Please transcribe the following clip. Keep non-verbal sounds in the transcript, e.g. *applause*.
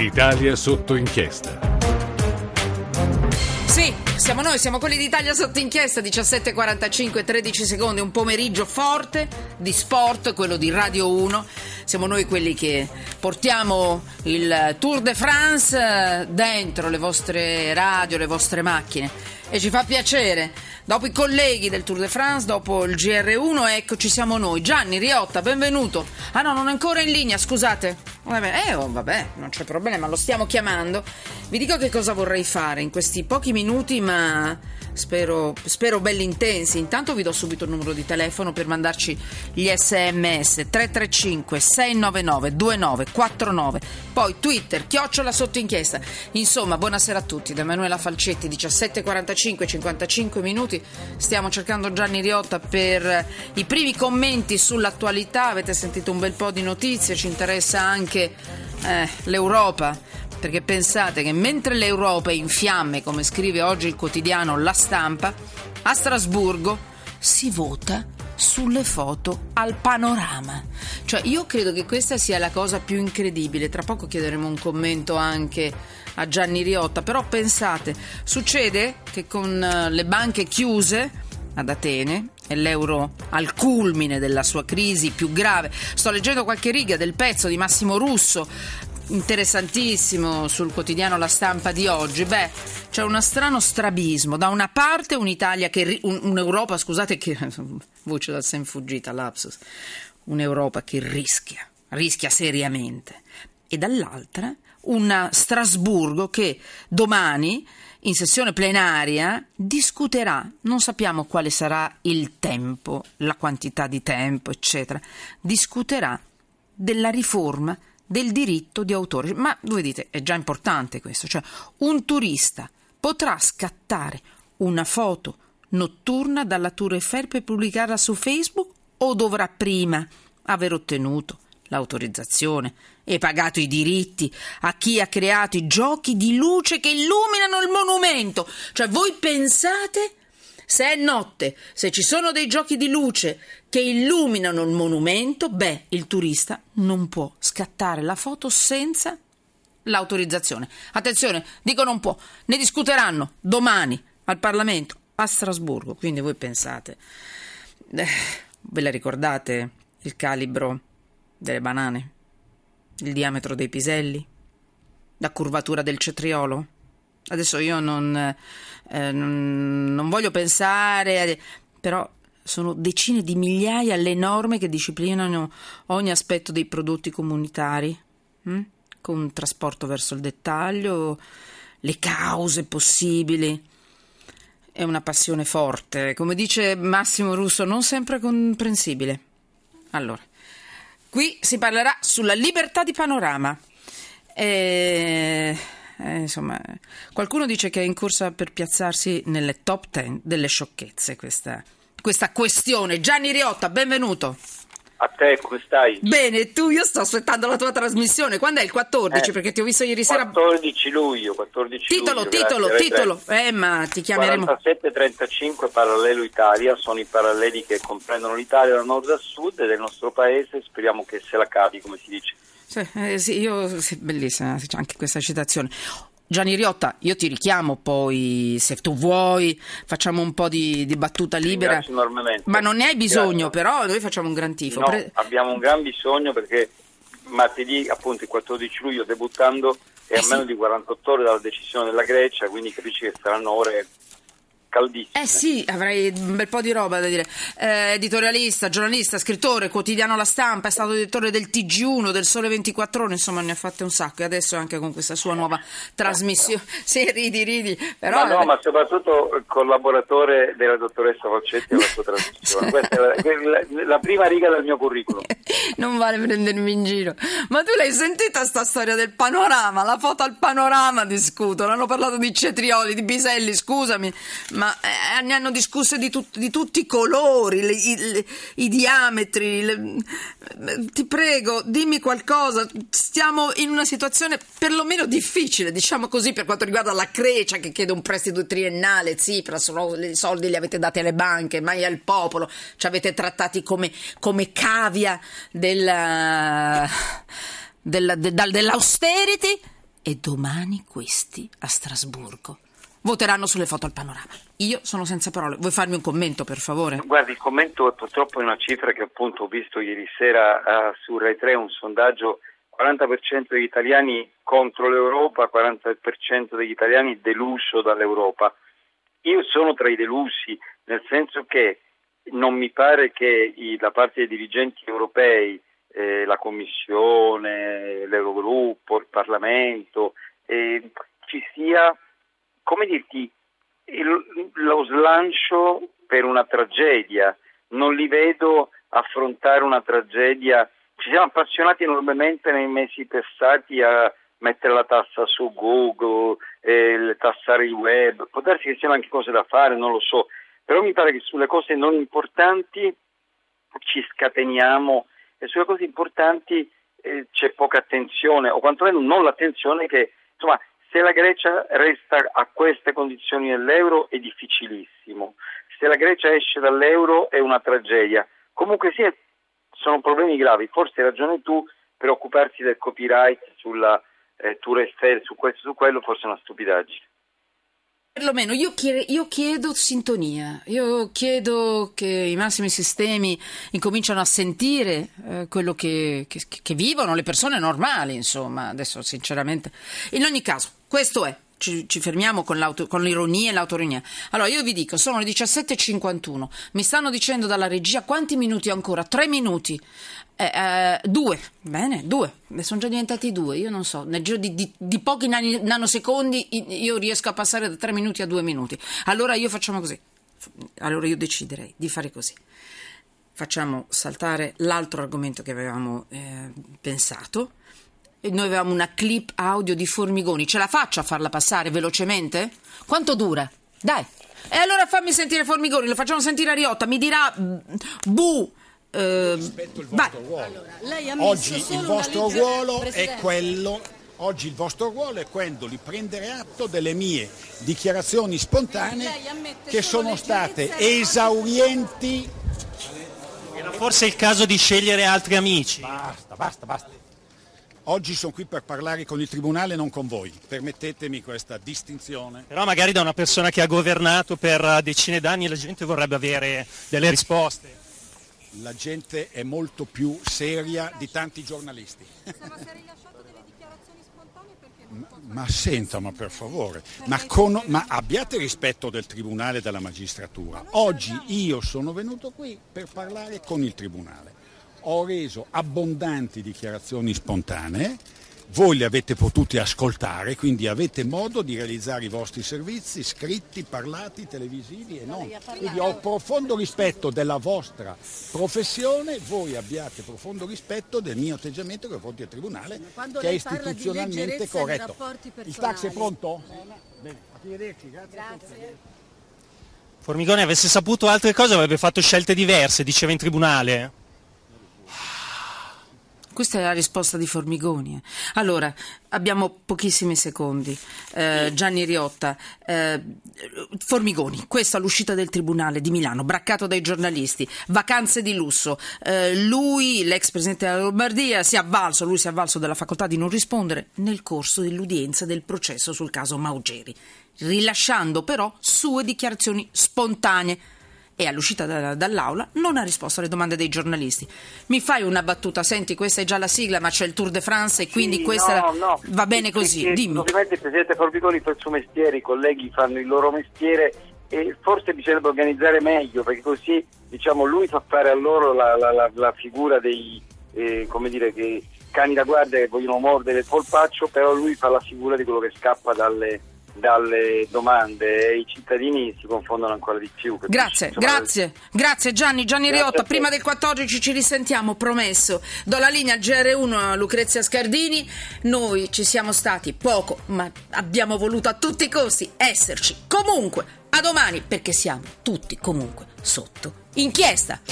Italia sotto inchiesta. Sì, siamo noi, siamo quelli d'Italia sotto inchiesta, 17.45, 13 secondi, un pomeriggio forte di sport, quello di Radio 1. Siamo noi quelli che portiamo il Tour de France eh, dentro le vostre radio, le vostre macchine e ci fa piacere. Dopo i colleghi del Tour de France, dopo il GR1, ecco ci siamo noi. Gianni Riotta, benvenuto. Ah no, non è ancora in linea, scusate. Vabbè, eh, oh, vabbè, non c'è problema, lo stiamo chiamando. Vi dico che cosa vorrei fare in questi pochi minuti, ma spero, spero belli intensi. Intanto vi do subito il numero di telefono per mandarci gli sms 335 699 2949. Poi Twitter, chiocciola sotto inchiesta. Insomma, buonasera a tutti. Da Emanuela Falcetti, 17.45, 55 minuti. Stiamo cercando Gianni Riotta per i primi commenti sull'attualità. Avete sentito un bel po' di notizie, ci interessa anche eh, l'Europa perché pensate che mentre l'Europa è in fiamme, come scrive oggi il quotidiano La Stampa, a Strasburgo si vota sulle foto al panorama. Cioè, io credo che questa sia la cosa più incredibile. Tra poco chiederemo un commento anche a Gianni Riotta, però pensate, succede che con eh, le banche chiuse ad Atene e l'euro al culmine della sua crisi più grave. Sto leggendo qualche riga del pezzo di Massimo Russo interessantissimo sul quotidiano La Stampa di oggi. Beh, c'è uno strano strabismo. Da una parte un'Italia che un, un'Europa, scusate che *laughs* voce dal sen fuggita, lapsus. Un'Europa che rischia, rischia seriamente. E dall'altra un Strasburgo che domani in sessione plenaria discuterà, non sappiamo quale sarà il tempo, la quantità di tempo, eccetera, discuterà della riforma del diritto di autore. Ma voi dite, è già importante questo, cioè un turista potrà scattare una foto notturna dalla Tour Eiffel per pubblicarla su Facebook o dovrà prima aver ottenuto l'autorizzazione e pagato i diritti a chi ha creato i giochi di luce che illuminano il monumento? Cioè voi pensate se è notte, se ci sono dei giochi di luce che illuminano il monumento, beh, il turista non può scattare la foto senza l'autorizzazione. Attenzione, dico non può, ne discuteranno domani al Parlamento a Strasburgo, quindi voi pensate, eh, ve la ricordate il calibro delle banane, il diametro dei piselli, la curvatura del cetriolo? Adesso io non, eh, non, non voglio pensare, però sono decine di migliaia le norme che disciplinano ogni aspetto dei prodotti comunitari, hm? con trasporto verso il dettaglio, le cause possibili. È una passione forte, come dice Massimo Russo, non sempre comprensibile. Allora, qui si parlerà sulla libertà di panorama. E eh, insomma, qualcuno dice che è in corsa per piazzarsi nelle top 10 delle sciocchezze questa, questa questione. Gianni Riotta, benvenuto. A te, come stai? Bene, tu, io sto aspettando la tua trasmissione. Quando è il 14? Eh, perché ti ho visto ieri sera. 14 luglio, 14 titolo, luglio. Titolo, grazie, titolo, Eh, ma ti chiameremo. 4735 Parallelo Italia sono i paralleli che comprendono l'Italia da nord a sud del nostro paese. Speriamo che se la cavi, come si dice. Sì, eh, sì, io, sì, bellissima, c'è anche questa citazione. Gianni Riotta, io ti richiamo poi, se tu vuoi, facciamo un po' di, di battuta libera. Ma non ne hai bisogno, Grazie. però noi facciamo un gran tifo. No, Pre- abbiamo un gran bisogno perché martedì, appunto il 14 luglio, debuttando, è eh a meno di 48 ore dalla decisione della Grecia, quindi capisci che saranno ore caldissime. Eh sì, avrei un bel po' di roba da dire. Eh, editorialista, giornalista, scrittore, quotidiano La Stampa, è stato direttore del TG1, del Sole 24 Ore, insomma ne ha fatte un sacco e adesso anche con questa sua nuova trasmissione. *laughs* Sì, ridi, ridi. Però... Ma no, ma soprattutto collaboratore della dottoressa Falcetti alla sua trasmissione. *laughs* Questa è la, la, la, prima riga del mio curriculum. *laughs* non vale prendermi in giro. Ma tu l'hai sentita sta storia del panorama? La foto al panorama discutono, hanno parlato di cetrioli, di piselli, scusami ma eh, ne hanno discusse di, tut- di, tutti i colori, le, i, le, i, diametri. Le... Ti prego, dimmi qualcosa. Stiamo in una situazione perlomeno difficile, diciamo così, per quanto riguarda la Grecia che chiede un prestito triennale. Tsipras, i soldi li avete dati alle banche, mai al popolo. Ci avete trattati come, come cavia della, della, de, dell'austerity e domani questi a Strasburgo voteranno sulle foto al panorama. Io sono senza parole. Vuoi farmi un commento, per favore? Guardi, il commento è purtroppo una cifra che appunto ho visto ieri sera uh, su Rai 3, un sondaggio 40% degli italiani contro l'Europa, 40% degli italiani deluso dall'Europa. Io sono tra i delusi, nel senso che non mi pare che i, da parte dei dirigenti europei, eh, la Commissione, l'Eurogruppo, il Parlamento, eh, ci sia, come dirti, il, lo slancio per una tragedia. Non li vedo affrontare una tragedia ci siamo appassionati enormemente nei mesi passati a mettere la tassa su Google, eh, tassare il web, può darsi che siano anche cose da fare, non lo so, però mi pare che sulle cose non importanti ci scateniamo e sulle cose importanti eh, c'è poca attenzione o quantomeno non l'attenzione che insomma se la Grecia resta a queste condizioni dell'euro è difficilissimo, se la Grecia esce dall'euro è una tragedia. Comunque sia sono problemi gravi, forse hai ragione tu, preoccuparsi del copyright sulla eh, Tour Eiffel, su questo su quello, forse è una stupidaggine. Perlomeno io chiedo, io chiedo, sintonia, io chiedo che i massimi sistemi incominciano a sentire eh, quello che, che, che vivono le persone normali, insomma, adesso sinceramente. In ogni caso, questo è ci, ci fermiamo con, con, l'ironia e l'autoironia. Allora io vi dico, sono le 17.51, mi stanno dicendo dalla regia quanti minuti ancora? Tre minuti. Eh, eh, due, bene, due, ne sono già diventati due, io non so, nel giro di, di, di pochi nani, nanosecondi io riesco a passare da tre minuti a due minuti. Allora io facciamo così, allora io deciderei di fare così. Facciamo saltare l'altro argomento che avevamo eh, pensato noi avevamo una clip audio di Formigoni. Ce la faccio a farla passare velocemente? Quanto dura? Dai. E allora fammi sentire Formigoni, lo facciamo sentire a Riotta, mi dirà mm, bu. Eh, rispetto il vostro ruolo. Allora, Oggi il vostro ruolo è quello Oggi il vostro ruolo è quello di prendere atto delle mie dichiarazioni spontanee che sono state esaurienti. Era forse il caso di scegliere altri amici. Basta, basta, basta. Oggi sono qui per parlare con il Tribunale, non con voi. Permettetemi questa distinzione. Però magari da una persona che ha governato per decine d'anni la gente vorrebbe avere delle risposte. La gente è molto più seria di tanti giornalisti. Ma, ma senta, ma per favore, ma, con, ma, abbiate rispetto del Tribunale e della magistratura. Oggi io sono venuto qui per parlare con il Tribunale ho reso abbondanti dichiarazioni spontanee, voi le avete potute ascoltare, quindi avete modo di realizzare i vostri servizi scritti, parlati, televisivi e non. Quindi ho profondo rispetto della vostra professione, voi abbiate profondo rispetto del mio atteggiamento nei confronti del Tribunale, che è istituzionalmente corretto. Il taxi è pronto? Bene, arrivederci, grazie. grazie. Formigoni avesse saputo altre cose avrebbe fatto scelte diverse, diceva in Tribunale. Questa è la risposta di Formigoni. Eh. Allora, abbiamo pochissimi secondi. Eh, Gianni Riotta, eh, Formigoni, questo all'uscita del Tribunale di Milano, braccato dai giornalisti, vacanze di lusso. Eh, lui, l'ex presidente della Lombardia, si è avvalso, lui si è avvalso della facoltà di non rispondere nel corso dell'udienza del processo sul caso Maugeri, rilasciando però sue dichiarazioni spontanee e all'uscita da, dall'aula non ha risposto alle domande dei giornalisti. Mi fai una battuta, senti, questa è già la sigla, ma c'è il Tour de France e quindi sì, questa no, no. va bene così. Perché, Dimmi. Ovviamente il Presidente Forbiconi fa il suo mestiere, i colleghi fanno il loro mestiere e forse bisognerebbe organizzare meglio perché così diciamo, lui fa fare a loro la, la, la, la figura dei eh, come dire, che cani da guardia che vogliono mordere il polpaccio, però lui fa la figura di quello che scappa dalle dalle domande e i cittadini si confondono ancora di più. Grazie, insomma, grazie, grazie Gianni, Gianni grazie Riotta, prima del 14 ci risentiamo, promesso. Do la linea al GR1 a Lucrezia Scardini, noi ci siamo stati poco, ma abbiamo voluto a tutti i costi esserci. Comunque, a domani, perché siamo tutti comunque sotto inchiesta.